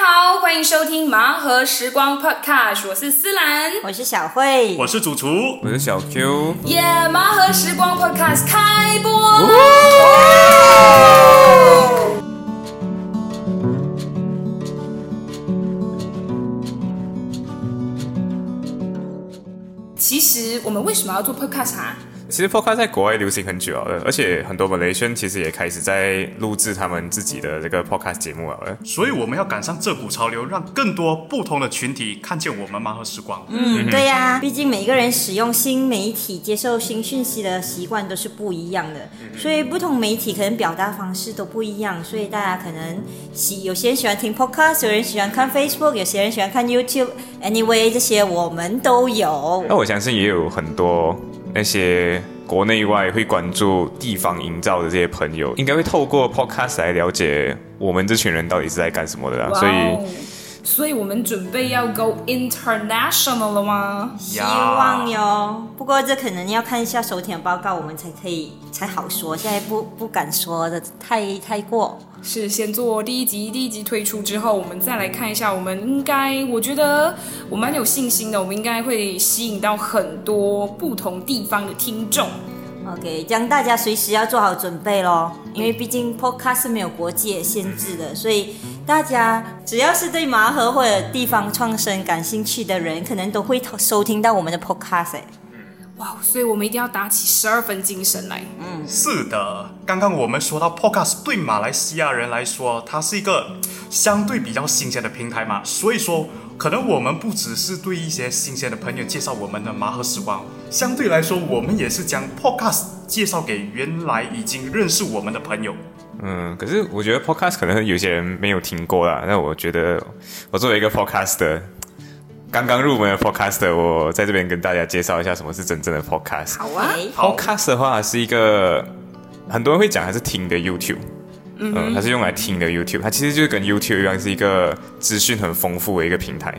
好，欢迎收听盲盒时光 Podcast，我是思兰，我是小慧，我是主厨，我是小 Q。耶！盲盒时光 Podcast 开播了。其实我们为什么要做 Podcast 啊？其实 Podcast 在国外流行很久了，而且很多 Malaysian 其实也开始在录制他们自己的这个 Podcast 节目了。所以我们要赶上这股潮流，让更多不同的群体看见我们盲盒时光。嗯，对呀，毕竟每个人使用新媒体、接受新讯息的习惯都是不一样的，所以不同媒体可能表达方式都不一样，所以大家可能喜有些人喜欢听 Podcast，有人喜欢看 Facebook，有些人喜欢看 YouTube。Anyway，这些我们都有。那我相信也有很多那些国内外会关注地方营造的这些朋友，应该会透过 Podcast 来了解我们这群人到底是在干什么的啦。所以，所以我们准备要 go international 了吗？希望哟，不过这可能要看一下收听的报告，我们才可以才好说。现在不不敢说的太太过。是先做第一集，第一集推出之后，我们再来看一下，我们应该，我觉得我蛮有信心的，我们应该会吸引到很多不同地方的听众。OK，这样大家随时要做好准备咯，因为毕竟 Podcast 是没有国界限制的，所以大家只要是对麻盒或者地方创生感兴趣的人，可能都会收听到我们的 Podcast 嗯。哇，所以我们一定要打起十二分精神来。嗯是的，刚刚我们说到 Podcast 对马来西亚人来说，它是一个相对比较新鲜的平台嘛，所以说可能我们不只是对一些新鲜的朋友介绍我们的麻盒时光，相对来说，我们也是将 Podcast 介绍给原来已经认识我们的朋友。嗯，可是我觉得 Podcast 可能有些人没有听过啦。那我觉得我作为一个 Podcaster，刚刚入门的 Podcaster，我在这边跟大家介绍一下什么是真正的 Podcast。好啊，好 Podcast 的话是一个很多人会讲还是听的 YouTube，嗯、它是用来听的 YouTube，它其实就是跟 YouTube 一样是一个资讯很丰富的一个平台。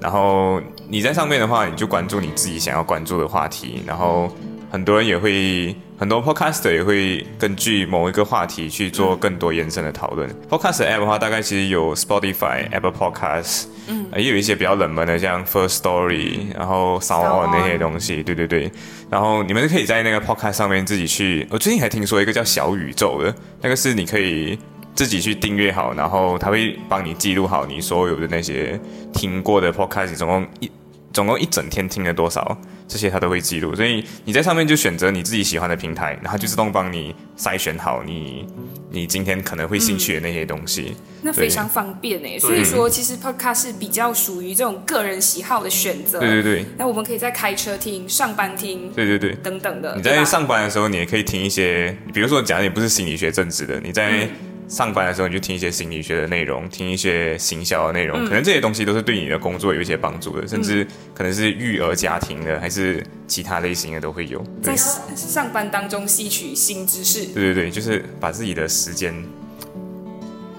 然后你在上面的话，你就关注你自己想要关注的话题，然后很多人也会，很多 Podcaster 也会根据某一个话题去做更多延伸的讨论。Podcast 的 App 的话，大概其实有 Spotify、Apple Podcast，嗯，也有一些比较冷门的，像 First Story，然后 Sound On 那些东西，对对对。然后你们可以在那个 Podcast 上面自己去。我最近还听说一个叫小宇宙的，那个是你可以自己去订阅好，然后他会帮你记录好你所有的那些听过的 Podcast，总共一总共一整天听了多少，这些它都会记录。所以你在上面就选择你自己喜欢的平台，然后就自动帮你筛选好你你今天可能会兴趣的那些东西。那非常方便诶。所以说，其实 Podcast 是比较属于这种个人喜好的选择。对对对那我们可以在开车听、上班听对对对。等等的。你在上班的时候，你也可以听一些，比如说，假如你不是心理学正职的，你在上班的时候，你就听一些心理学的内容，听一些行销的内容，可能这些东西都是对你的工作有一些帮助的，甚至可能是育儿家庭的，还是其他类型的都会有。对在上班当中吸取新知识。对对对，就是把自己的时间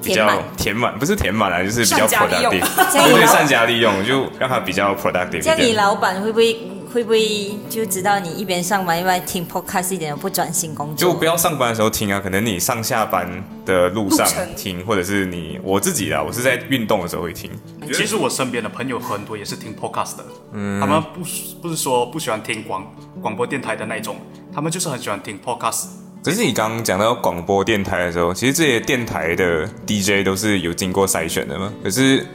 比较填满，不是填满了，就是比较 productive，善加利用，就让它比较 productive 像你。老板会不会会不会就知道你一边上班一边听 Podcast 一点都不专心工作？就不要上班的时候听啊，可能你上下班的路上听，或者是你我自己啦，我是在运动的时候会听。其实我身边的朋友很多也是听 podcast 的，嗯他们不是不是说不喜欢听广广播电台的那种，他们就是很喜欢听 podcast。可是你刚刚讲到广播电台的时候，其实这些电台的 DJ 都是有经过筛选的嘛。可是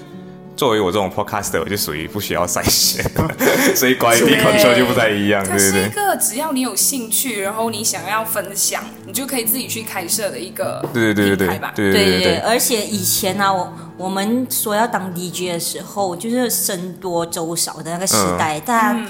作为我这种 podcaster，我就属于不需要筛选，所以 quality control 就不太一样，它是一对对对。个只要你有兴趣，然后你想要分享，你就可以自己去开设的一个对对对对平台吧。对对对对而且以前呢、我我们说要当 DJ 的时候，就是僧多粥少的那个时代，大家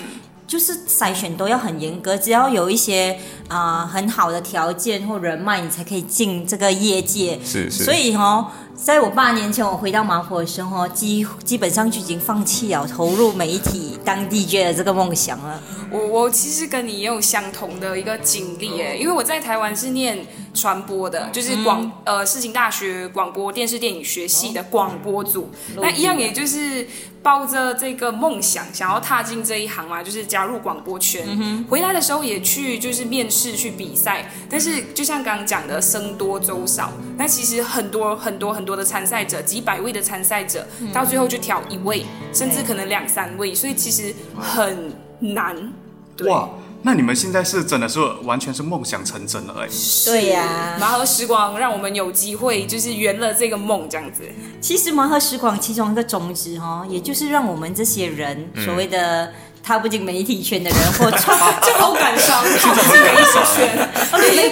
就是筛选都要很严格，只要有一些啊、很好的条件或人脉，你才可以进这个业界。是是。所以哦，在我八年前我回到马坡的时候，基基本上就已经放弃了投入媒体当 DJ 的这个梦想了。我我其实跟你也有相同的一个经历诶，因为我在台湾是念传播的，就是广、呃世新大学广播电视电影学系的广播组，那一样也就是抱着这个梦想，想要踏进这一行嘛，就是加入广播圈。回来的时候也去就是面试去比赛，但是就像刚刚讲的，僧多粥少，那其实很多很多很多多的参赛者，几百位的参赛者，到最后就挑一位，甚至可能两三位，所以其实很难。对。哇，那你们现在是真的是完全是梦想成真了哎。对呀。麻和时光让我们有机会就是圆了这个梦，这样子。其实盲盒时光其中一个宗旨哦，也就是让我们这些人所谓的踏不进媒体圈的人，或创就好感伤，好是媒体圈。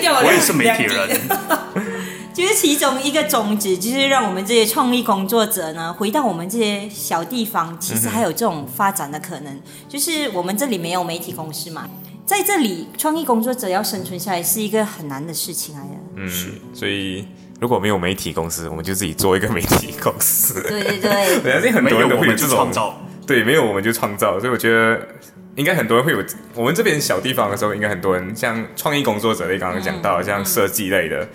我也是媒体人，就是其中一个宗旨，就是让我们这些创意工作者呢，回到我们这些小地方，其实还有这种发展的可能。就是我们这里没有媒体公司嘛，在这里创意工作者要生存下来是一个很难的事情来的。嗯，所以如果没有媒体公司，我们就自己做一个媒体公司。对对对，我相信很多人会有这种创造。对，没有我们就创造，所以我觉得应该很多人会有。我们这边小地方的时候，应该很多人像创意工作者类，刚刚讲到，像设计类的，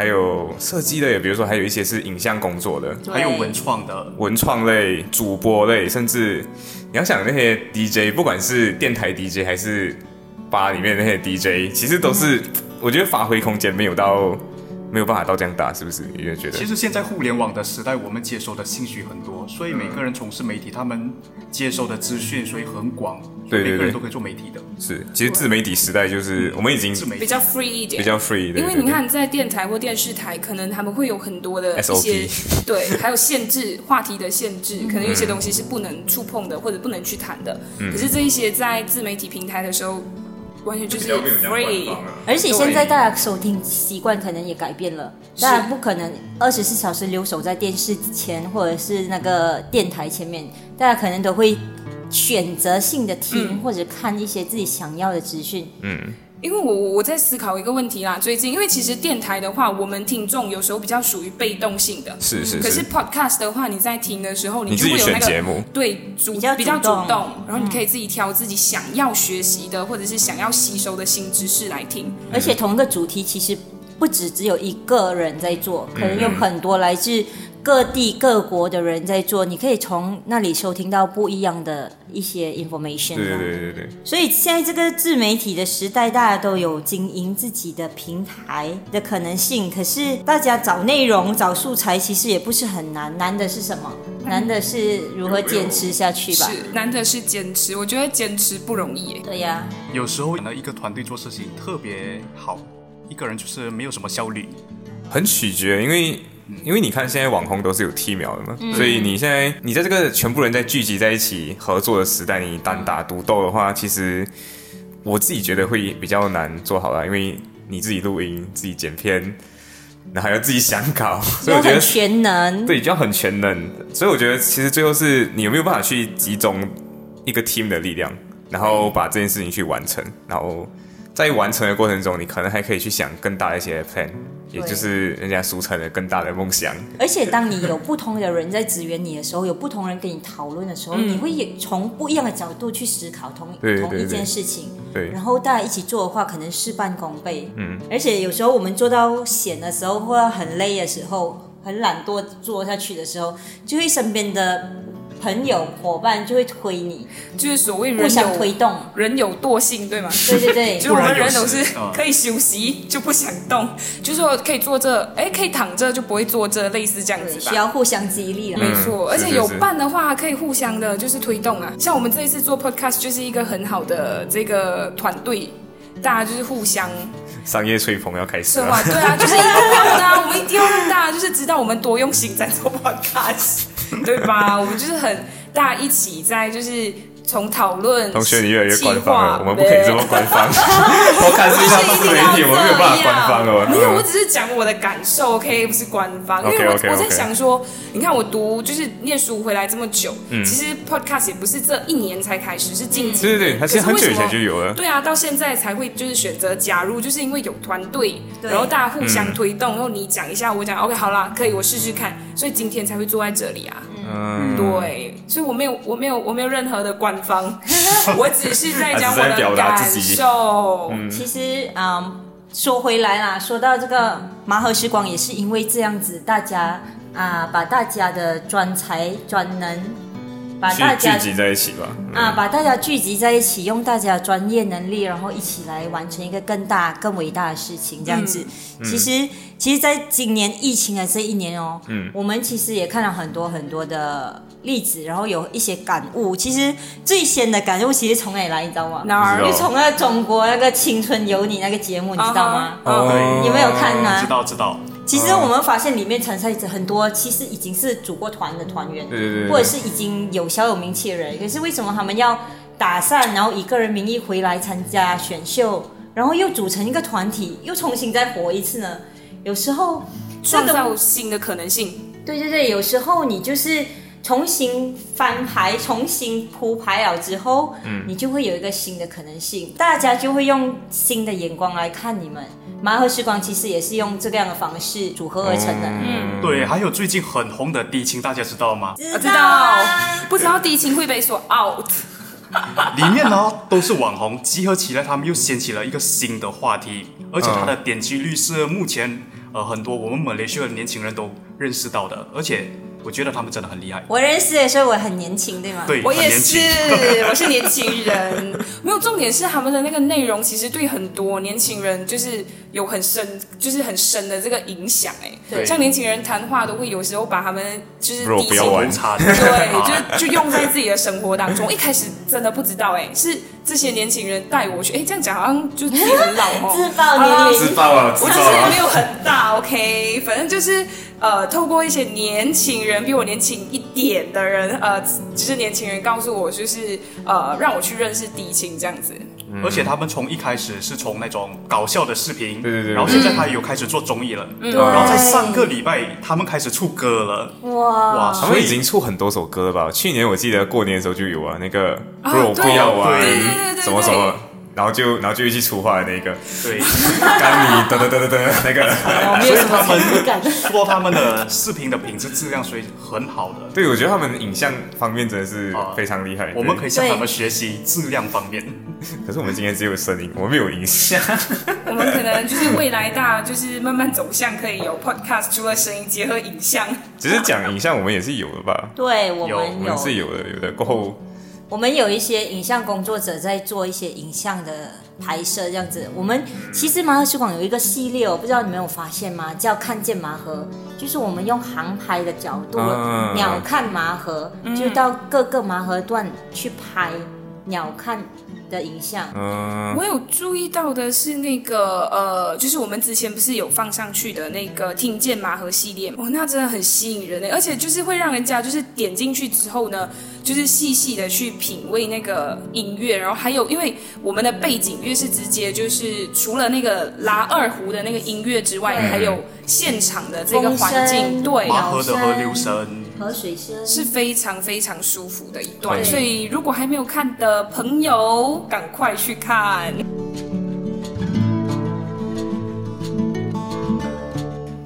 还有设计类，比如说还有一些是影像工作的，还有文创的，文创类、主播类，甚至你要想那些 DJ，不管是电台 DJ 还是吧里面那些 DJ，其实都是我觉得发挥空间没有到没有办法到这样大，是不是？你就觉得其实现在互联网的时代，我们接收的信息很多，所以每个人从事媒体，他们接收的资讯所以很广，对对对。每个人都可以做媒体的。是，其实自媒体时代就是我们已经比较 free 一点，比较 free，对对对因为你看，在电台或电视台，可能他们会有很多的一 SOP 些 对，还有限制话题的限制，可能有些东西是不能触碰的，或者不能去谈的。嗯。可是这一些在自媒体平台的时候，完全就是 free。而且现在大家收听习惯可能也改变了，大家不可能二十四小时留守在电视前或者是那个电台前面，大家可能都会选择性的听、或者看一些自己想要的资讯。因为我我我在思考一个问题啦，最近因为其实电台的话，我们听众有时候比较属于被动性的，是是可是 podcast 的话，你在听的时候，你自己就会有那个选节目，对主比较比较主动主动，然后你可以自己挑自己想要学习的或者是想要吸收的新知识来听。而且同一个主题其实不止只有一个人在做，可能有很多来自各地各国的人在做，你可以从那里收听到不一样的一些 information。对对对对对，所以现在这个自媒体的时代，大家都有经营自己的平台的可能性。可是大家找内容、找素材，其实也不是很难，难的是什么？难的是如何坚持下去吧。是，难的是坚持，我觉得坚持不容易耶。对呀、有时候呢，一个团队做事情特别好，一个人就是没有什么效率。很取决，因为因为你看现在网红都是有 T 秒的嘛，所以你现在你在这个全部人在聚集在一起合作的时代，你单打独斗的话，其实我自己觉得会比较难做好啦，因为你自己录音、自己剪片，然后还要自己想搞，所以我觉得全能。对，就要很全能。所以我觉得其实最后是你有没有办法去集中一个 team 的力量，然后把这件事情去完成，然后在完成的过程中，你可能还可以去想更大的一些 plan，也就是人家俗称的更大的梦想。而且当你有不同的人在支援你的时候，有不同人跟你讨论的时候，你会也从不一样的角度去思考同同一件事情。对然后大家一起做的话，可能事半功倍。嗯，而且有时候我们做到闲的时候，或者很累的时候，很懒惰做下去的时候，就会身边的朋友伙伴就会推你，就是所谓互人有相推动。人有惰性，对吗？对对对 就我们人都是可以休息就不想动，就是说可以坐这，哎，可以躺着就不会坐这，类似这样，子吧需。要互相激励了。没错，而且有伴的话可以互相的，就是推动啊。像我们这一次做 podcast 就是一个很好的这个团队，大家就是互相商业吹捧要开始了对啊，就是一定要的啊，我们一定要让大家就是知道我们多用心在做 podcast，对吧？我们就是很大家一起在就是从讨论同学，你越来越官企方了，划我们不可以这么官方。我看是一上自媒体，我们没有办法官方哦。没有，我嗯只是讲我的感受，OK，不是官方。因为我我在想说，你看我读就是念书回来这么久，嗯其实 podcast 也不是这一年才开始，是近几年。对对对，它其实很久以可是为什么前就有了。对啊，到现在才会就是选择加入，就是因为有团队，然后大家互嗯相推动，然后你讲一下，我讲，OK，好啦，可以，我试试看，所以今天才会坐在这里啊。嗯，对，所以我没有，我没有，我没有任何的官方，我只是在讲我的感受。其实，嗯，说回来啦，说到这个麻盒时光，也是因为这样子，大家啊、把大家的专才专能把大家聚集在一起吧。啊，把大家聚集在一起，用大家的专业能力，然后一起来完成一个更大、更伟大的事情，这样子。其实，其实，在今年疫情的这一年哦，嗯，我们其实也看了很多很多的例子，然后有一些感悟。其实最先的感悟，其实从哪里来，你知道吗？哪儿就从那个中国那个《青春有你》那个节目，你知道吗？嗯对，有没有看呢知道知道，其实我们发现里面参赛者很多，其实已经是组过团的团员，对对或者是已经有小有名气的人。可是为什么他们要打散，然后以个人名义回来参加选秀，然后又组成一个团体，又重新再活一次呢？有时候创这个造新的可能性。对对对，有时候你就是重新翻牌、重新铺牌了之后，嗯，你就会有一个新的可能性，大家就会用新的眼光来看你们。麻和时光其实也是用这个样的方式组合而成的。嗯对，还有最近很红的地青，大家知道吗？我知道，不知道第一情会被说 out。里面呢都是网红，集合起来，他们又掀起了一个新的话题，而且它的点击率是目前呃很多我们马来西亚的年轻人都认识到的，而且我觉得他们真的很厉害。我认识的时候我很年轻，对吗？对，我也是，我是年轻人。没有重点是他们的那个内容，其实对很多年轻人就是有很深，就是很深的这个影响。哎，对像年轻人谈话都会有时候把他们就是低情不要玩红茶的，对，就就用在自己的生活当中。我一开始真的不知道，哎，是这些年轻人带我去。哎，这样讲好像就自己很老哦，自爆年龄自爆啊，我其实也没！有很大，OK，反正就是呃，透过一些年轻人比我年轻一点的人，呃，就是年轻人告诉我，就是呃，让我去认识迪青这样子。而且他们从一开始是从那种搞笑的视频，对对对然后现在他有开始做综艺了，嗯。然后在上个礼拜他们开始出歌了，哇，哇，他所以们已经出很多首歌了吧？去年我记得过年的时候就有啊，那个啊 bro 不要玩对对对对。什么什么，然后就然后就一起出话的那个，对，干你得得得得得那个，我 没有什么参与感。说他们的视频的品质质量所以很好的，对我觉得他们影像方面真的是啊非常厉害。我们可以，向他们学习质量方面。可是我们今天只有声音，我们没有影像。我们可能就是未来大，就是慢慢走向可以有 podcast，除了声音结合影像。只是讲影像，我们也是有的吧？对我有我们是有的，有的。过后我们有一些影像工作者在做一些影像的拍摄，这样子。我们其实麻盒时光有一个系列哦，不知道你们有发现吗？叫“看见麻盒”，就是我们用航拍的角度，嗯鸟看麻盒，就到各个麻盒段去拍鸟看的影像。嗯，我有注意到的是那个呃，就是我们之前不是有放上去的那个听见麻盒系列，哦，那真的很吸引人呢，而且就是会让人家就是点进去之后呢，就是细细的去品味那个音乐，然后还有因为我们的背景乐是直接就是除了那个拉二胡的那个音乐之外，还有现场的这个环境，对，麻河的河流声，河水声。是非常非常舒服的一段，所以如果还没有看的朋友，赶快去看。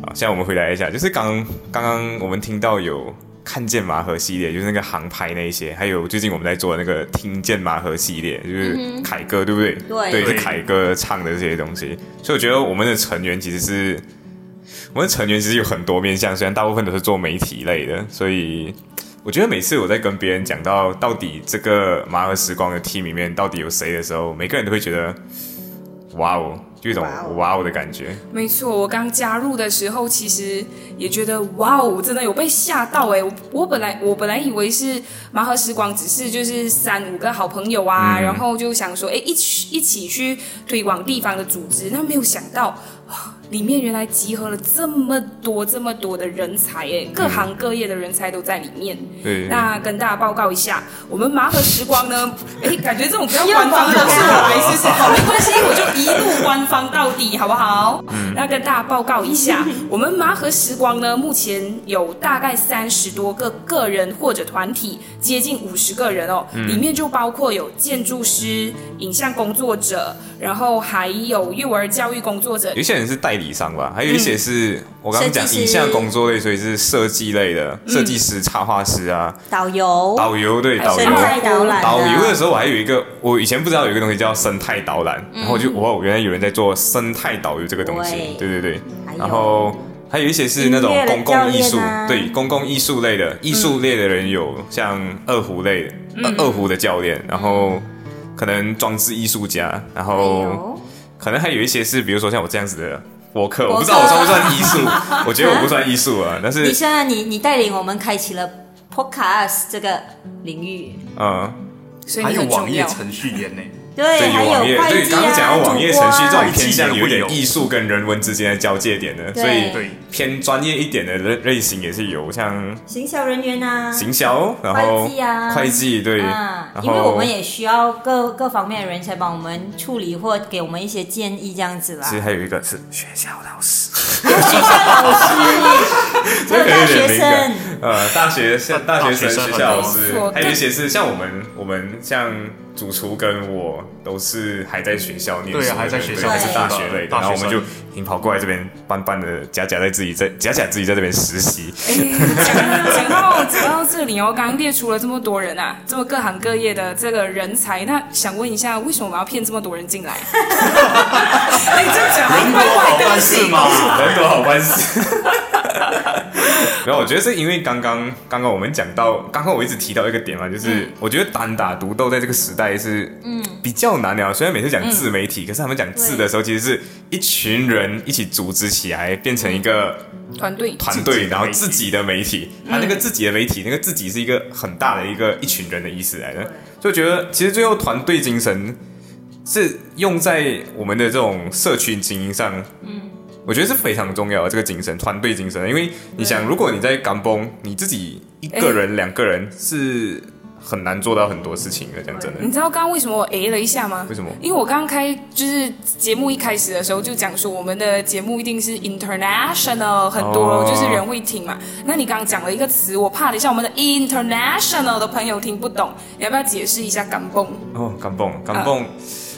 好，现在我们回来一下，就是刚刚刚我们听到有看见麻盒系列，就是那个航拍那一些，还有最近我们在做的那个听见麻盒系列，就是凯哥，对不对？对对，是对凯哥唱的这些东西，所以我觉得我们的成员其实是，我们的成员其实有很多面向，虽然大部分都是做媒体类的，所以。我觉得每次我在跟别人讲到到底这个麻盒时光的 team 里面到底有谁的时候，每个人都会觉得，哇哦，就一种哇哦的感觉。没错，我刚加入的时候，其实也觉得哇哦，真的有被吓到哎！我我本来我本来以为是麻盒时光，只是就是三五个好朋友啊，然后就想说，哎，一起一起去推广地方的组织，那没有想到。哇里面原来集合了这么多这么多的人才哎，各行各业的人才都在里面。对，那跟大家报告一下，我们麻和时光呢，哎，感觉这种不要官方的都是我来，是不是？好，没关系，我就一路官方到底，好不好？嗯那跟大家报告一下，我们麻和时光呢，目前有大概三十多个个人或者团体，接近五十个人哦，里面就包括有建筑师、影像工作者，然后还有幼儿教育工作者有，些人是代理商吧，还有一些是、我刚刚讲影像工作类，所以是设计类的，设计师、插画师啊，导游、导游对导生态游。导览、导游的时候，我还有一个，我以前不知道有一个东西叫生态导览，然后我就哇，原来有人在做生态导游这个东西，对。对对。然后还有一些是那种公共艺术啊，对公共艺术类的艺术类的人有像二胡类的，二胡的教练，然后可能装置艺术家，然后可能还有一些是比如说像我这样子的博客，我不知道我算不算艺术，我觉得我不算艺术啊，但是你是现在你你带领我们开启了 podcast 这个领域，嗯。所以还有你很重要。网页程序员呢。对，对，还有网页，对，会计刚刚讲到啊，网页程序这种偏向有点艺术跟人文之间的交界点的，所以对，偏专业一点的类类型也是有，像行销人员啊，行销，然后会计啊。会计对，啊，因为我们也需要各各方面的人才帮我们处理或给我们一些建议这样子啦。其。实还有一个是学校老师，老师，还有大学生，呃，大学像大学生、大学生学校老师，还有一些是像我们，我们像主厨跟我都是还在学校念书，对还在学校还是大学类的，然后我们就已经跑过来这边，班班的假假在自己在假假自己在这边实习，哎讲讲到讲到这里哦，刚刚列出了这么多人啊，这么各行各业的这个人才，那想问一下，为什么我们要骗这么多人进来？你，这样讲好像怪怪的，办事嘛，人多好办事。然后我觉得是因为刚刚刚刚我们讲到，刚刚我一直提到一个点嘛，就是我觉得单打独斗在这个时代是嗯。比较难的。虽然每次讲自媒体，可是他们讲自的时候，其实是一群人一起组织起来变成一个团队。团队，然后自己的媒体，他那个自己的媒体，那个自己是一个很大的一个一群人的意思来的。就觉得其实最后团队精神是用在我们的这种社群经营上，嗯，我觉得是非常重要的这个精神，团队精神。因为你想，如果你在港崩，你自己一个人、两个人是很难做到很多事情的，讲真的。你知道刚刚为什么我 A 了一下吗？为什么因为我刚刚开就是节目一开始的时候就讲说，我们的节目一定是 international，很多、哦就是人会听嘛。那你刚刚讲了一个词，我怕等一下我们的 international 的朋友听不懂，你要不要解释一下港崩？哦，港蹦，港蹦。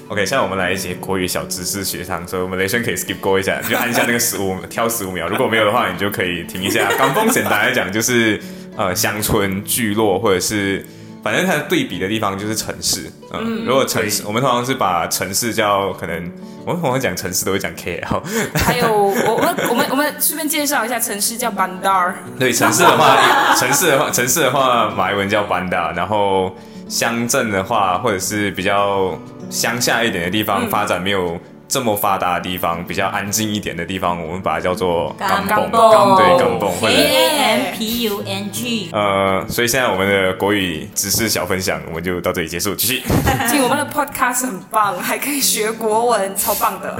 OK，现在我们来一些国语小知识学堂，所以我们雷声可以 skip 过一下，就按一下那个十五，挑十五秒。如果没有的话，你就可以停一下。港风简单来讲就是呃乡村聚落，或者是反正它的对比的地方就是城市。嗯，如果城市，我们通常是把城市叫可能我们通常讲城市都会讲 KL，还有我我我们我们顺便介绍一下城市叫 Bandar，对，城市的话，城市的话，城市的话，马来文叫 Bandar，，然后乡镇的话，或者是比较乡下一点的地方，发展没有这么发达的地方，比较安静一点的地方，我们把它叫做港蹦，蹦对，港蹦，或者 A M P U N G，呃，所以现在我们的国语知识小分享，我们就到这里结束，继续。听我们的 podcast 很棒，还可以学国文，超棒的。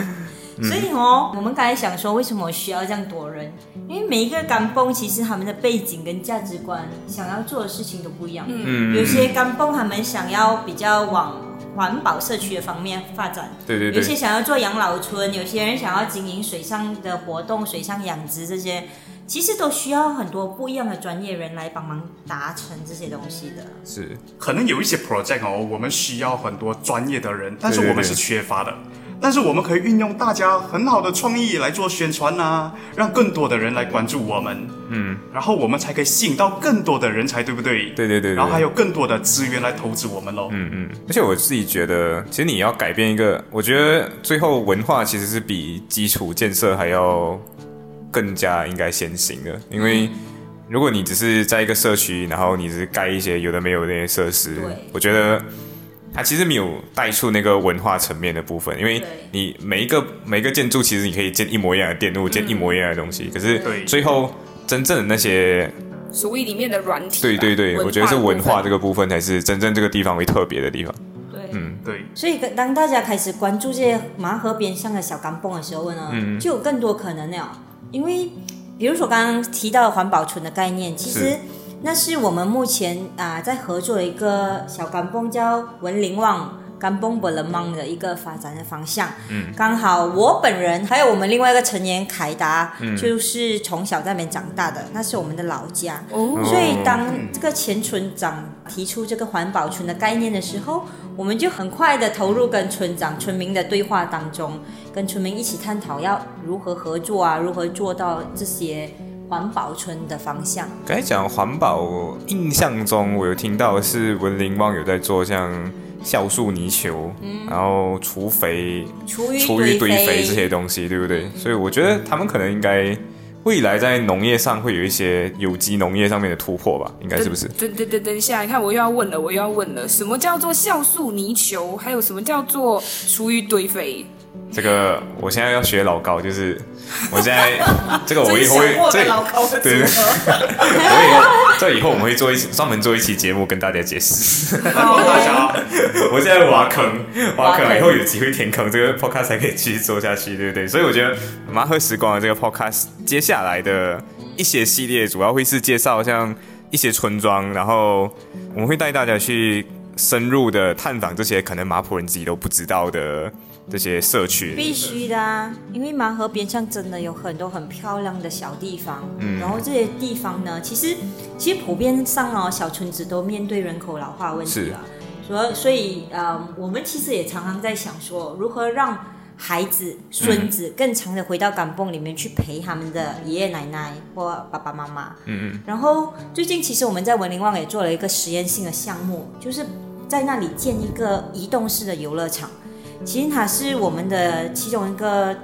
所以哦，我们刚才想说，为什么需要这样多人？因为每一个港崩其实他们的背景跟价值观、想要做的事情都不一样。嗯有些港崩他们想要比较往环保社区的方面发展，对对对，有些想要做养老村，有些人想要经营水上的活动、水上养殖这些，其实都需要很多不一样的专业人来帮忙达成这些东西的。是可能有一些 project 哦，我们需要很多专业的人，但是我们是缺乏的。但是我们可以运用大家很好的创意来做宣传啊，让更多的人来关注我们，嗯，然后我们才可以吸引到更多的人才，对不对？对对对对。然后还有更多的资源来投资我们喽。嗯嗯，而且我自己觉得，其实你要改变一个，我觉得最后文化其实是比基础建设还要更加应该先行的，因为如果你只是在一个社区，然后你只是盖一些有的没有的那些设施，我觉得它其实没有带出那个文化层面的部分，因为你每一个每一个建筑其实你可以建一模一样的电路，建一模一样的东西，可是对最后真正的那些所谓里面的软体吧，对对对，我觉得是文化这个。部分才是真正这个地方为特别的地方。对，嗯对，所以当大家开始关注这些麻河边上的小钢蹦的时候呢，嗯就有更多可能了。因为比如说刚刚提到的环保村的概念，其实是那是我们目前啊、在合作的一个小甘崩叫文林旺。甘崩本人芒的一个发展的方向，嗯，刚好我本人还有我们另外一个成员凯达，就是从小在那边长大的，那是我们的老家，哦，所以当这个前村长提出这个环保村的概念的时候，我们就很快的投入跟村长、村民的对话当中，跟村民一起探讨要如何合作啊，如何做到这些环保村的方向。刚才讲环保，印象中我有听到是文林旺有在做像酵素泥球，然后除肥、厨余厨余堆肥肥这些东西，对不对？所以我觉得他们可能应该未来在农业上会有一些有机农业上面的突破吧？应该是不是？等等等等一下，你看我又要问了，我又要问了，什么叫做酵素泥球？还有什么叫做厨余堆肥？这个我现在要学老高，就是 我现在这个我以后会这高的对对，我以后这以后我们会做一期专门做一期节目跟大家解释。大家我现在挖坑，挖坑，以后有机会填坑，这个 podcast 才可以继续做下去，对不对？所以我觉得麻盒时光的这个 podcast 接下来的一些系列，主要会是介绍像一些村庄，然后我们会带大家去深入的探访这些可能麻坡人自己都不知道的这些社区。必须的啊，因为麻河边上真的有很多很漂亮的小地方，嗯，然后这些地方呢，其实其实普遍上哦，小村子都面对人口老化问题了，所以所以呃，我们其实也常常在想说，如何让孩子、孙子更常的回到港蹦里面去陪他们的爷爷奶奶或爸爸妈妈，嗯嗯，然后最近其实我们在文林旺也做了一个实验性的项目，就是在那里建一个移动式的游乐场。其实他是我们的其中一个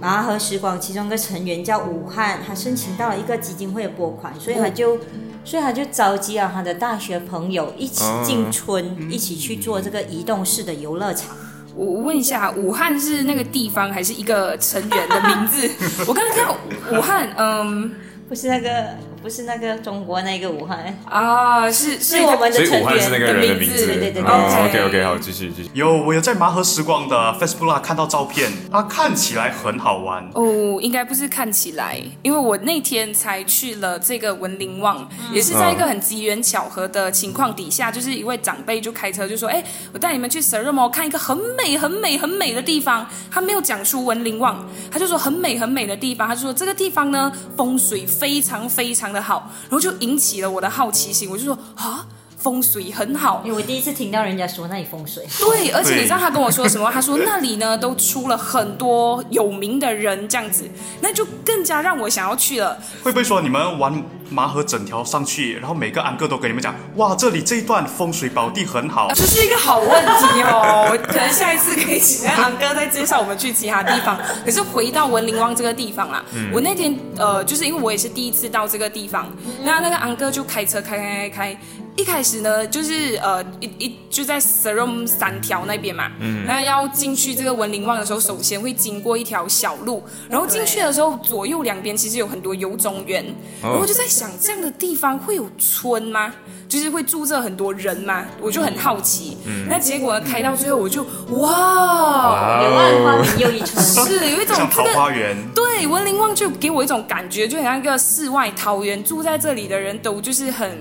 麻和时光其中一个成员叫武汉，他申请到了一个基金会的拨款，所以他就、所以他就召集了他的大学朋友一起进村，一起去做这个移动式的游乐场。我我问一下，武汉是那个地方还是一个成员的名字？我刚刚看到武汉，嗯不是那个，不是那个中国那个武汉，啊，是是我们所以的成武汉是那个员。人的名字。对对对对哦 OK OK，好，继续继续。有我有在麻河时光的 Facebook 啦看到照片，它看起来很好玩。哦，应该不是看起来，因为我那天才去了这个文林旺，也是在一个很机缘巧合的情况底下，就是一位长辈就开车就说：“哎，我带你们去 s e r a m o 看一个很美、很美、很美的地方。”他没有讲出文林旺，他就说很美、很美的地方，他就说这个地方呢风水非常非常的好，然后就引起了我的好奇心，我就说啊。风水很好，因为我第一次听到人家说那里风水好，对，而且你知道他跟我说什么？他说那里呢都出了很多有名的人，这样子，那就更加让我想要去了。会不会说你们玩麻盒整条上去，然后每个安哥都跟你们讲，哇，这里这一段风水宝地很好，这是一个好问题哦，可能下一次可以请安哥再介绍我们去其他地方。可是回到文林汪这个地方啊，我那天呃，就是因为我也是第一次到这个地方，那那个安哥就开车开开开开。一开始呢，就是呃一一就在 Serum 三条那边嘛，嗯那要进去这个文林旺的时候，首先会经过一条小路，然后进去的时候，左右两边其实有很多游种园，然后我就在想，这样的地方会有村吗？就是会住着很多人吗？我就很好奇。嗯那结果呢，开到最后，我就哇，柳暗花明又一村。是有一种桃花源。对文林旺就给我一种感觉，就很像一个世外桃源，住在这里的人都就是很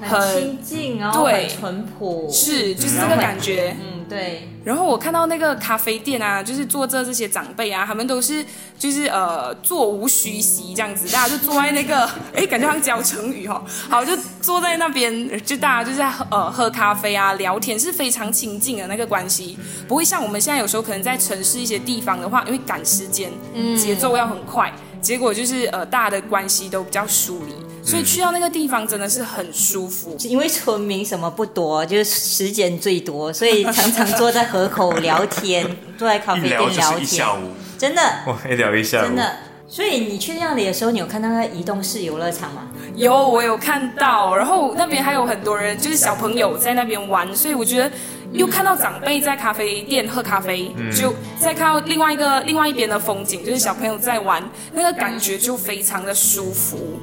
很亲近，然后对很淳朴，是就是这个感觉。嗯，对，然后我看到那个咖啡店啊，就是坐着这些长辈啊，他们都是就是呃座无虚席这样子，大家就坐在那个，哎，感觉好像教成语哦，好就坐在那边，就大家就在喝呃喝咖啡啊聊天，是非常亲近的那个关系，不会像我们现在有时候可能在城市一些地方的话，因为赶时间，节奏要很快，结果就是呃大家的关系都比较疏离，所以去到那个地方真的是很舒服。因为村民什么不多，就是时间最多，所以常常坐在河口聊天，坐在咖啡店聊天。一下天，午，真的。哇，一聊一下午。真，的。所以你去那里的时候，你有看到那个移动式游乐场吗？有，我有看到，然后那边还有很多人，就是小朋友在那边玩，所以我觉得又看到长辈在咖啡店喝咖啡，就再看到另外一个另外一边的风景，就是小朋友在玩，那个感觉就非常的舒服。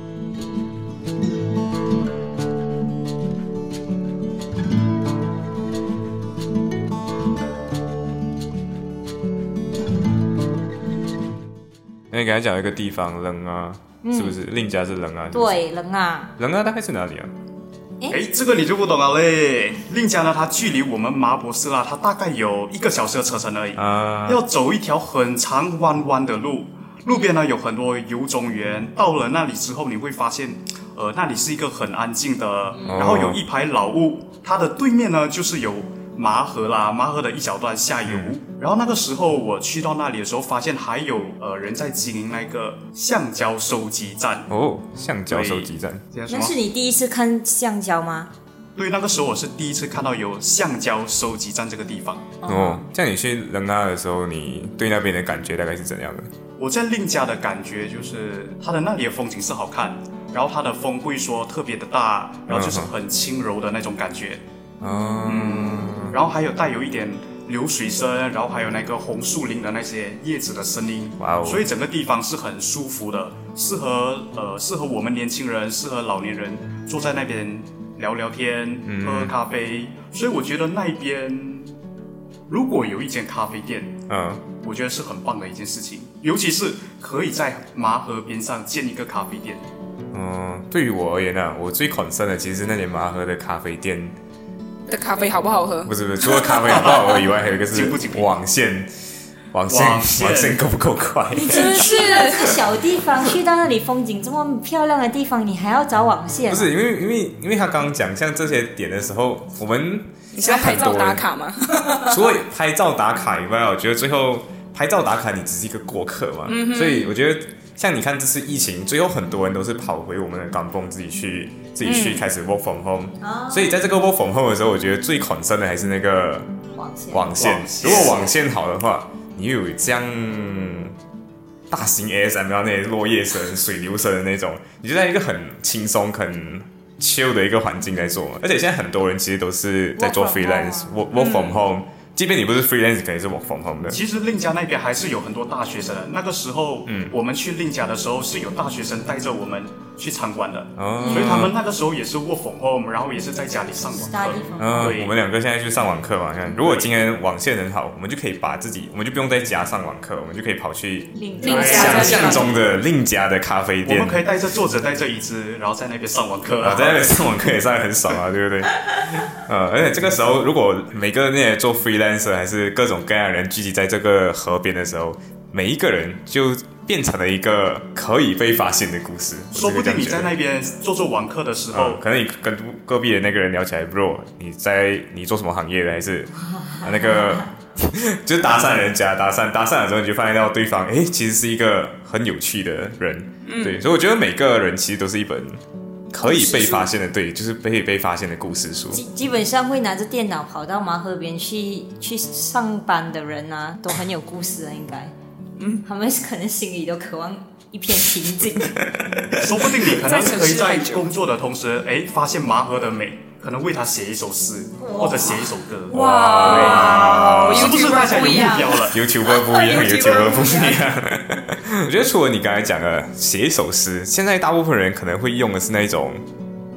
那你刚才讲一个地方，冷啊，是不是？令家是冷啊，是不是，对，冷啊，冷啊大概是哪里啊？哎，这个你就不懂了嘞。令家呢，它距离我们麻博士啦，它大概有一个小时的车程而已。啊，要走一条很长弯弯的路，路边呢有很多游种园。到了那里之后，你会发现，呃，那里是一个很安静的，然后有一排老屋，它的对面呢就是有麻河啦，麻河的一小段下游。然后那个时候我去到那里的时候，发现还有呃人在经营那个橡胶收集站。哦，橡胶收集站，这样说那是你第一次看橡胶吗？对，那个时候我是第一次看到有橡胶收集站这个地方。哦，这样你去扔那的时候，你对那边的感觉大概是怎样的？我在令家的感觉就是它的那里的风景是好看，然后它的风不会说特别的大，然后就是很轻柔的那种感觉，嗯，然后还有带有一点流水声，然后还有那个红树林的那些叶子的声音，哇哦。所以整个地方是很舒服的，适合呃适合我们年轻人，适合老年人坐在那边聊聊天、嗯。喝喝咖啡，所以我觉得那边如果有一间咖啡店，嗯，我觉得是很棒的一件事情，尤其是可以在麻河边上建一个咖啡店。嗯，对于我而言呢、我最 concern 的其实是那间麻河的咖啡店，的咖啡好不好喝？不是不是，除了咖啡好不好喝以外，还有一个是网线，网线网线够不够快？你真的是这个小地方去到那里风景这么漂亮的地方，你还要找网线？不是因为因为因为他刚刚讲像这些点的时候，我们你是要拍照打卡吗？除了拍照打卡以外，我觉得最后拍照打卡你只是一个过客嘛，所以我觉得像你看这次疫情，最后很多人都是跑回我们的港风自己去自己去开始 work from home，、所以在这个 work from home 的时候，我觉得最 concern 的还是那个网线。如果网线好的话，你又有这样大型 ASMR 那些落叶声、水流声的那种，你就在一个很轻松、很 chill 的一个环境在做嘛。而且现在很多人其实都是在做 freelance work from home，、即便你不是 freelance，肯定是 work from home 的。其实令家那边还是有很多大学生的。那个时候，嗯我们去令家的时候是有大学生带着我们去参观的，哦所以他们那个时候也是 work from home，然后也是在家里上网大课。嗯，对我们两个现在去上网课嘛，看如果今天网线很好，我们就可以把自己，我们就不用在家上网课，我们就可以跑去另另想象中的另家的咖啡店我们。可以带着作者，带着椅子，然后在那边上网课。啊，在那边上网课也上得很爽啊，对不对？呃，而且这个时候，如果每个那些做 freelancer 还是各种各样的人聚集在这个河边的时候，每一个人就变成了一个可以被发现的故事。说不定你在那边做做网课的时候嗯，，可能你跟隔壁的那个人聊起来，bro，你在你做什么行业的？还是啊那个 就是搭讪人家，搭讪搭讪的时候，你就发现到对方，哎，其实是一个很有趣的人，对，所以我觉得每个人其实都是一本可以被发现的，对，就是可以被发现的故事书。基基本上会拿着电脑跑到麻河边去去上班的人啊，都很有故事啊，应该。嗯，他们可能心里都渴望一片平静。说不定你可能可以在工作的同时，哎，发现麻河的美，可能为他写一首诗或者写一首歌。哇是不是大家有目不一样标了？YouTuber 不一样 YouTuber，YouTuber 不一样。我觉得除了你刚才讲的写一首诗，现在大部分人可能会用的是那种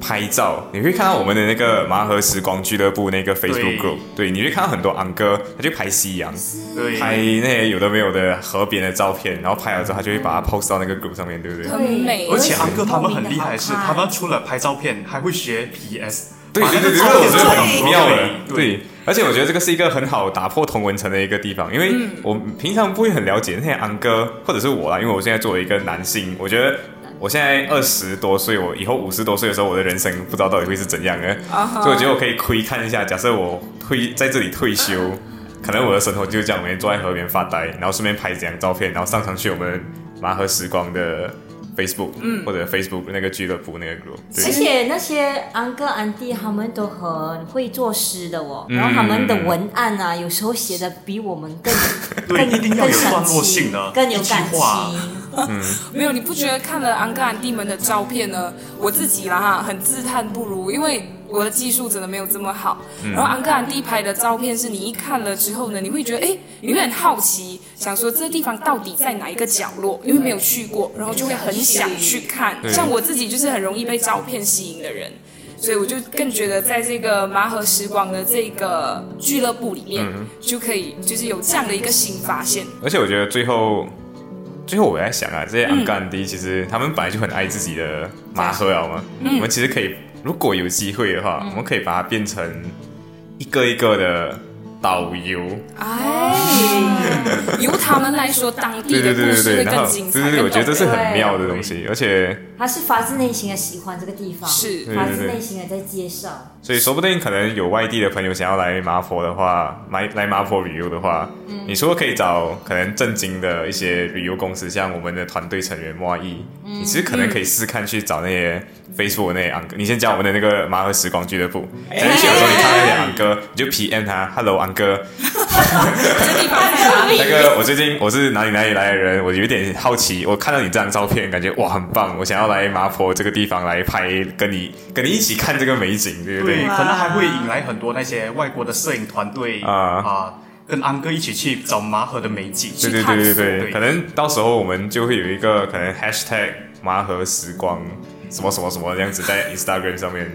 拍照。你会看到我们的那个麻河时光俱乐部那个 Facebook group，对，你会看到很多昂哥，他就拍夕阳，对，拍那些有的没有的河边的照片，然后拍了之后，他就会把它 post 到那个 group 上面，对不对？很美而且安哥他们很厉害的是，他们除了拍照片，还会学 PS。对对对这个我觉得很很妙的。对，对，而且我觉得这个是一个很好打破同文层的一个地方，因为我平常不会很了解那些安哥或者是我啦，因为我现在作为一个男性，我觉得我现在二十多岁，我以后五十多岁的时候，我的人生不知道到底会是怎样的，所以我觉得我可以窥看一下，假设我退在这里退休。可能我的生活就是这样，每天坐在河边发呆，然后顺便拍几张照片，然后上传去我们麻河时光的 Facebook，嗯，或者 Facebook 那个俱乐部那个 group，对。而且那些安哥安弟他们都很会作诗的哦，嗯。然后他们的文案啊，有时候写的比我们更 对更一定要有段落性的更有感一 没有，你不觉得看了安哥安弟们的照片呢？我自己啦哈，很自叹不如，因为我的技术真的没有这么好。然后安哥安弟拍的照片是你一看了之后呢，你会觉得哎，你会很好奇，想说这地方到底在哪一个角落，因为没有去过，然后就会很想去看。像我自己就是很容易被照片吸引的人。所以我就更觉得，在这个麻河时光的这个俱乐部里面，就可以就是有这样的一个新发现。而且我觉得最后，最后我在想啊，这些昂干迪其实他们本来就很爱自己的马赫了嘛。我们其实可以，如果有机会的话，我们可以把它变成一个一个的导游。哎，由他们来说，当地对对的故事对对对，然后会更精彩。对对对，我觉得这是很妙的东西，而且他是发自内心的喜欢这个地方，是。发自内心的在介绍。所以说不定可能有外地的朋友想要来麻坡的话，来来麻坡旅游的话，你说可以找可能正经的一些旅游公司，像我们的团队成员莫毅，你其实可能可以试看去找那些 Facebook 那些昂哥，你先加我们的那个麻和时光俱乐部，再去有时候你看那些昂哥，你就 PM 他，Hello 昂哥，那个，我最近我是哪里哪里来的人，我有点好奇。我看到你这张照片，感觉哇很棒，我想要来麻坡这个地方来拍，跟你跟你一起看这个美景，对不对，对？可能还会引来很多那些外国的摄影团队啊啊，跟安哥一起去找麻河的美景。对对对对对，对可能到时候我们就会有一个可能 hashtag 麻河时光什么什么什么这样子在 Instagram 上面，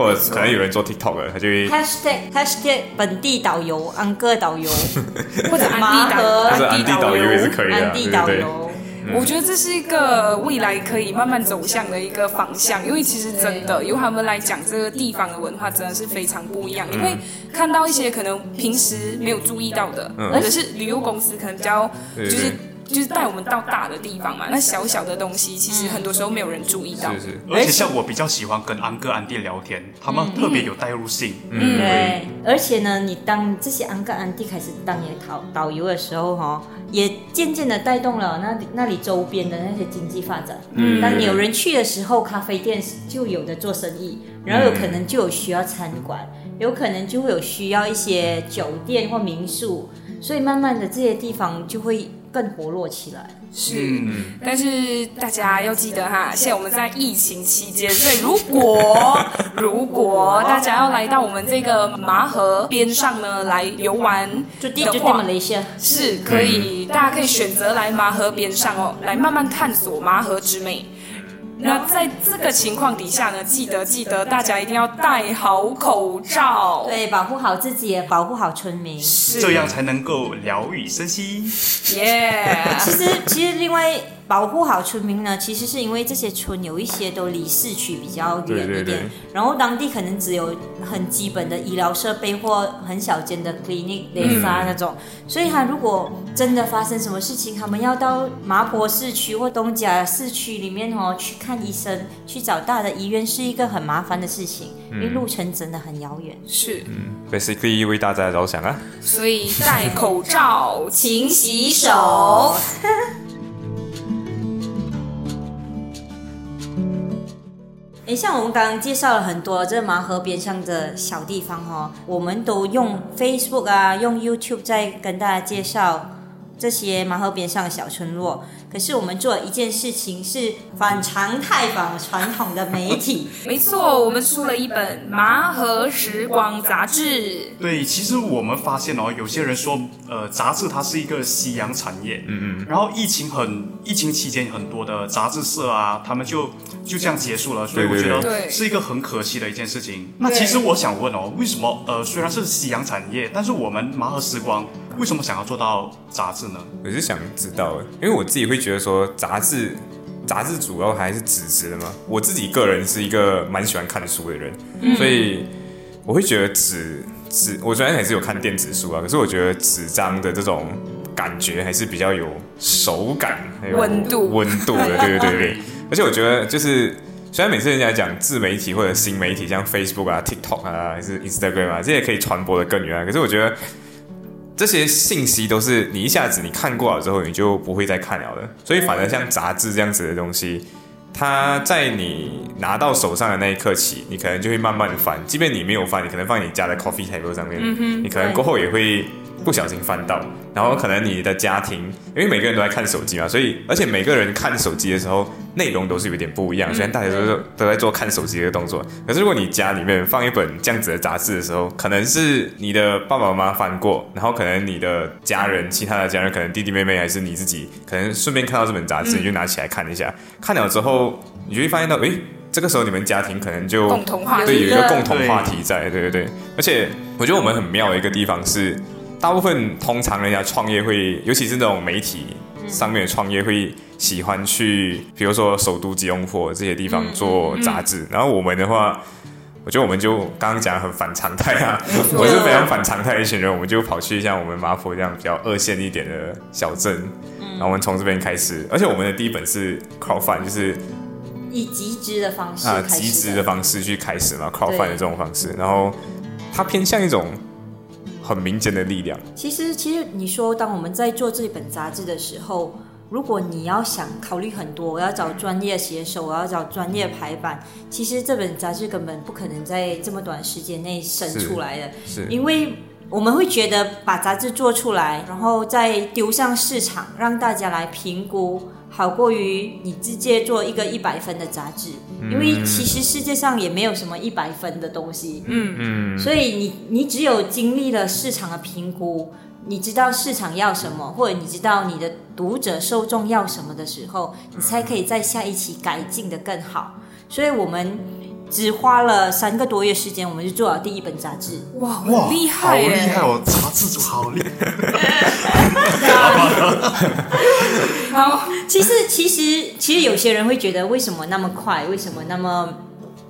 或者可能有人做 TikTok 的，他就会 hashtag hashtag 本地导游、安哥导游、或者安麻地河导或者安地导游也是可以的安地导游。我觉得这是一个未来可以慢慢走向的一个方向，因为其实真的由他们来讲，这个地方的文化真的是非常不一样。你会看到一些可能平时没有注意到的，嗯。或者是旅游公司可能比较就是就是带我们到大的地方嘛，那小小的东西其实很多时候没有人注意到。是是，而且像我比较喜欢跟安哥、安弟聊天，他们特别有代入性。嗯。对，而且呢，你当这些安哥安弟开始当你的导导游的时候，哈，也渐渐的带动了那里那里周边的那些经济发展。嗯。当你有人去的时候，咖啡店就有的做生意，然后有可能就有需要餐馆，有可能就会有需要一些酒店或民宿，所以慢慢的这些地方就会更活络起来。是，嗯，但是大家要记得哈，现在我们在疫情期间，所以如果如果大家要来到我们这个麻河边上呢来游玩就地就的话马，来西亚，是可以，大家可以选择来麻河边上哦，来慢慢探索麻河之美。那在这个情况底下呢，记得记得大家一定要戴好口罩，对，保护好自己，也保护好村民。是这样才能够疗愈身心。耶。其实，其实另外保护好村民呢，其实是因为这些村有一些都离市区比较远一点，对。对对然后当地可能只有很基本的医疗设备或很小间的 clinic、雷莎那种，所以他如果真的发生什么事情，他们要到麻坡市区或东甲市区里面哦去看医生，去找大的医院是一个很麻烦的事情，因为路程真的很遥远。是，嗯。basically 为大家着想啊。所以戴口罩，勤洗手。你，像我们刚刚介绍了很多这麻河边上的小地方哦，我们都用 Facebook 啊，用 YouTube 在跟大家介绍这些麻河边上的小村落。可是我们做了一件事情是反常态反传统的媒体，没错，我们出了一本《麻和时光》杂志。对，其实我们发现哦，有些人说，呃，杂志它是一个夕阳产业，嗯嗯，然后疫情很，疫情期间很多的杂志社啊，他们就就这样结束了，所以我觉得是一个很可惜的一件事情。那其实我想问哦，为什么呃，虽然是夕阳产业，但是我们麻和时光为什么想要做到杂志呢？我是想知道，因为我自己会觉得说杂志，杂志主要还是纸质的嘛。我自己个人是一个蛮喜欢看书的人，所以我会觉得纸纸，我虽然还是有看电子书啊，可是我觉得纸张的这种感觉还是比较有手感，还有温度温度的，对对对对。而且我觉得就是。虽然每次人家讲自媒体或者新媒体，像 Facebook 啊、TikTok 啊，还是 Instagram 啊，这些可以传播的更远啊。可是我觉得这些信息都是你一下子你看过了之后，你就不会再看了的。所以反而像杂志这样子的东西，它在你拿到手上的那一刻起，你可能就会慢慢翻。即便你没有翻，你可能放在你家的 coffee table 上面，你可能过后也会不小心翻到。然后可能你的家庭，因为每个人都在看手机嘛，所以而且每个人看手机的时候内容都是有点不一样。虽然大家都是都在做看手机的动作，可是如果你家里面放一本这样子的杂志的时候，可能是你的爸爸妈妈翻过，然后可能你的家人、其他的家人，可能弟弟妹妹还是你自己，可能顺便看到这本杂志，你就拿起来看一下。看了之后，你就会发现到，诶，这个时候你们家庭可能就共同话题对，有一个有一个共同话题在，对对对。而且我觉得我们很妙的一个地方是，大部分通常人家创业会，尤其是那种媒体上面的创业会喜欢去，比如说首都吉隆坡这些地方做杂志。然后我们的话，我觉得我们就刚刚讲得很反常态啊，我是非常反常态的一群人，我们就跑去像我们麻坡这样比较二线一点的小镇，然后我们从这边开始，而且我们的第一本是 crowdfund，就是以集资的方式啊，集资的方式去开始嘛，crowdfund 的这种方式，然后它偏向一种很民间的力量，其实，其实你说，当我们在做这本杂志的时候，如果你要想考虑很多，我要找专业写手，我要找专业排版，其实这本杂志根本不可能在这么短时间内生出来的，是。因为我们会觉得把杂志做出来，然后再丢上市场，让大家来评估，好过于你直接做一个一百分的杂志。因为其实世界上也没有什么一百分的东西，嗯嗯，所以你你只有经历了市场的评估，你知道市场要什么，或者你知道你的读者受众要什么的时候，你才可以在下一期改进的更好。所以我们只花了三个多月时间，我们就做了第一本杂志。哇，哇，很厉好害好！厉害哦！杂志组好厉害。好，其实，其实，其实有些人会觉得，为什么那么快？为什么那么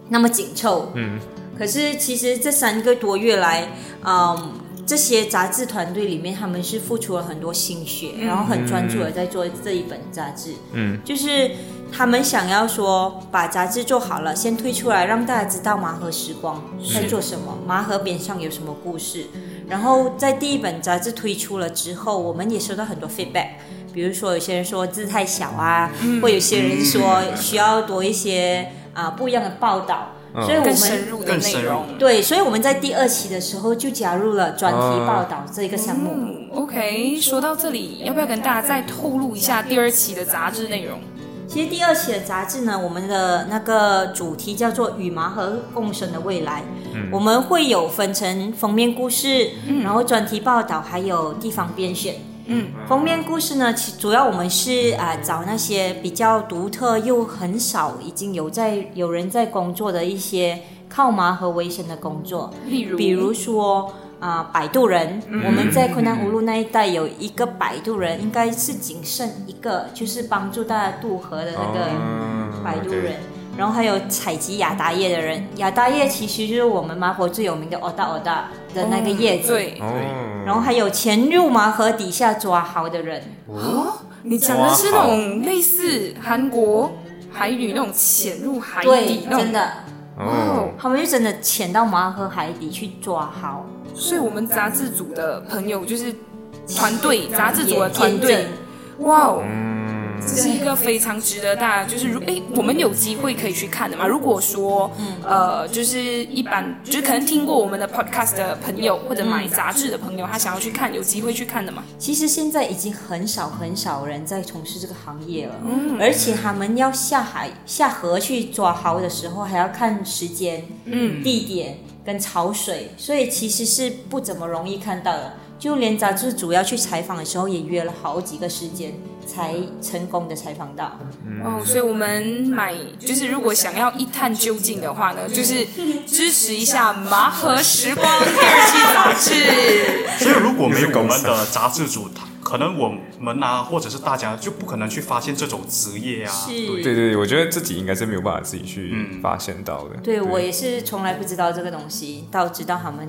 那么紧凑？嗯。可是，其实这三个多月来，嗯，这些杂志团队里面，他们是付出了很多心血，然后很专注的在做这一本杂志。嗯。就是他们想要说，把杂志做好了，先推出来，让大家知道麻盒时光在做什么，麻盒边上有什么故事。然后在第一本杂志推出了之后，我们也收到很多 feedback。比如说，有些人说字太小啊，或有些人说需要多一些啊、不一样的报道，所以我更们深入的内容。对，所以我们在第二期的时候就加入了专题哦报道这一个项目。嗯，OK，说到这里，要不要跟大家再透露一下第二期的杂志内容？其实第二期的杂志呢，我们的那个主题叫做“与麻和共生的未来”。我们会有分成封面故事，然后专题报道，还有地方编选。嗯，封面故事呢，其主要我们是啊、找那些比较独特又很少已经有在有人在工作的一些靠麻和为生的工作，例如，比如说啊、摆渡人，我们在昆南五路那一带有一个摆渡人，应该是仅剩一个，就是帮助大家渡河的那个哦摆渡人。然后还有采集亚达叶的人，亚达叶其实就是我们麻婆最有名的欧达欧达的那个叶子。对，哦，然后还有潜入麻河底下抓蚝的人，你讲的是那种类似韩国海女那种潜入海对底。真的，哦，他们就真的潜到麻河海底去抓蚝。所以我们杂志组的朋友就是团队，杂志组的团队，哇哦，嗯，这是一个非常值得大家，就是如哎，我们有机会可以去看的嘛。如果说，呃，就是一般，就是可能听过我们的 podcast 的朋友，或者买杂志的朋友，他想要去看，有机会去看的嘛。其实现在已经很少很少人在从事这个行业了，嗯。而且他们要下海下河去抓蚝的时候，还要看时间、嗯，地点跟潮水，所以其实是不怎么容易看到的。就连杂志主要去采访的时候，也约了好几个时间才成功的采访到。哦，所以我们买就是如果想要一探究竟的话呢，就是支持一下《麻盒时光》第二期杂志。所以如果没有我们的杂志组，可能我们啊，或者是大家就不可能去发现这种职业啊。是对对对对，我觉得自己应该是没有办法自己去嗯发现到的。对我也是从来不知道这个东西，到直到他们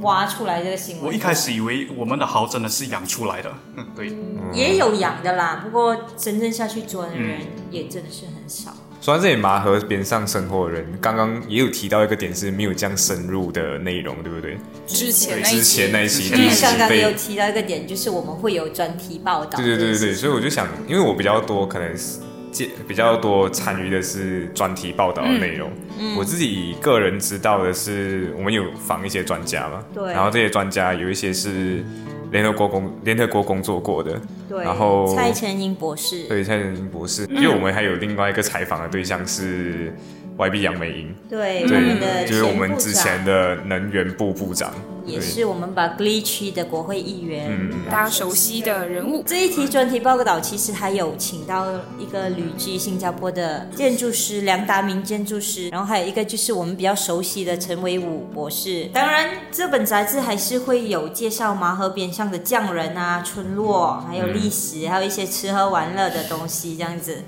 挖出来这个新闻。我一开始以为我们的蚝真的是养出来的，嗯，对，也有养的啦，不过真正下去做的人嗯也真的是很少。说到这里麻河边上生活的人，刚刚也有提到一个点是没有这样深入的内容，对不对？之前之前期，那一期因为刚刚也有提到一个点，就是我们会有专题报道。对对对对对，所以我就想，因为我比较多可能是接比较多参与的是专题报道的内容。嗯我自己个人知道的是，我们有访一些专家嘛，对然后这些专家有一些是联合国工联合国工作过的，对然后蔡成英博士，对蔡成英博士，因为我们还有另外一个采访的对象是 YB 杨美英，对对，就是我们之前的能源部部长，也是我们把 Glee 区的国会议员。嗯，大家熟悉的人物。这一题专题报道其实还有请到一个旅居新加坡的建筑师梁达明建筑师，然后还有一个就是我们比较熟悉的陈伟武博士。当然，这本杂志还是会有介绍麻河边上的匠人啊、村落，还有历史，还有一些吃喝玩乐的东西，这样子。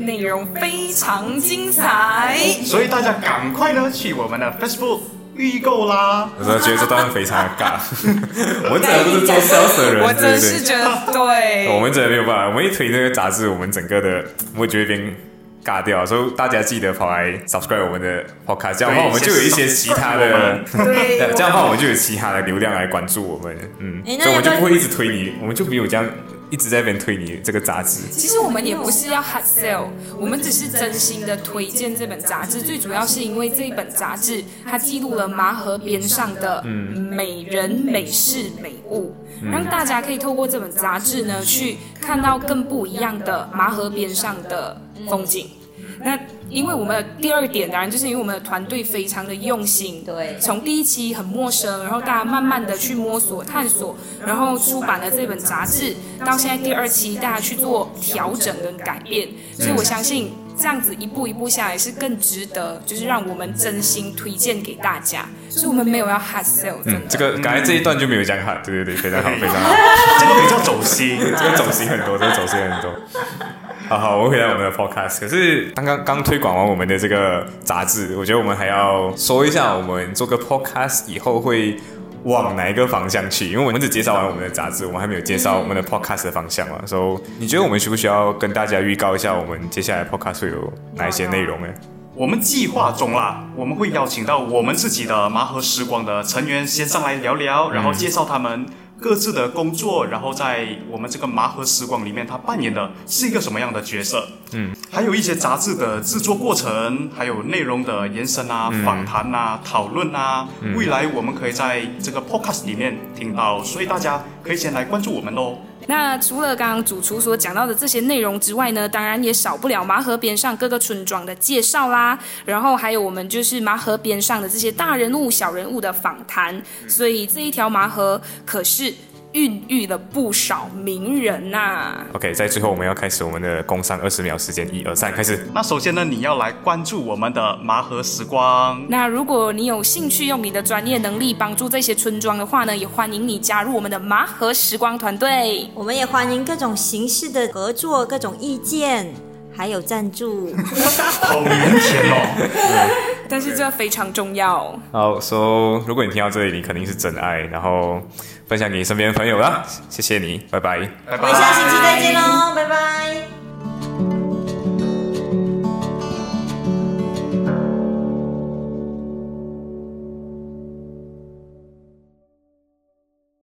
内容非常精彩。所以大家赶快呢去我们的 Facebook 预购啦。我真的觉得这段非常的尬，我们真的不是做 sales 的人，我。真是觉得对。我们真的没有办法，我们一推这个杂志，我们整个的我觉得变尬掉，所以大家记得跑来 subscribe 我们的 podcast，这样的话我们就有一些其他的，对，这样的话我们就有其他的流量来关注我们，嗯，所以我们就不会一直推你，我们就没有这样一直在那边推你这个杂志？其实我们也不是要 hard sell，我们只是真心的推荐这本杂志。最主要是因为这一本杂志，它记录了麻河边上的美人、美事、美物，让大家可以透过这本杂志呢，去看到更不一样的麻河边上的风景。那因为我们的第二点，当然就是因为我们的团队非常的用心，对从第一期很陌生，然后大家慢慢的去摸索、探索，然后出版了这本杂志，到现在第二期大家去做调整跟改变，所以我相信这样子一步一步下来是更值得，就是让我们真心推荐给大家，所以我们没有要 hard sell。嗯，这个刚才这一段就没有讲哈，对对对，非常好，非常好，这个比较走心。这个走心很多，这个走心很多。好好，我们回来我们的 podcast。可是刚刚刚推广完我们的这个杂志，我觉得我们还要说一下，我们做个 podcast 以后会往哪一个方向去？因为我们只介绍完我们的杂志，我们还没有介绍我们的 podcast 的方向嘛。所以你觉得我们需不需要跟大家预告一下，我们接下来 podcast 会有哪一些内容呢？我们计划中啦，我们会邀请到我们自己的麻盒时光的成员先上来聊聊，然后介绍他们各自的工作，然后在我们这个麻盒时光里面，他扮演的是一个什么样的角色？嗯，还有一些杂志的制作过程，还有内容的延伸啊、访谈啊、讨论啊，未来我们可以在这个 podcast 里面听到，所以大家可以先来关注我们喽。那除了刚刚主厨所讲到的这些内容之外呢，当然也少不了麻河边上各个村庄的介绍啦，然后还有我们就是麻河边上的这些大人物、小人物的访谈，所以这一条麻河可是孕育了不少名人呐、OK，在最后我们要开始我们的工商二十秒时间，一二三，开始。那首先呢，你要来关注我们的麻河时光。那如果你有兴趣用你的专业能力帮助这些村庄的话呢，也欢迎你加入我们的麻河时光团队。我们也欢迎各种形式的合作、各种意见，还有赞助。好明显哦。但是这非常重要。好，So，如果你听到这里，你肯定是真爱，然后分享给身边朋友啦，谢谢你，拜拜。拜我们下星期再见喽，拜拜。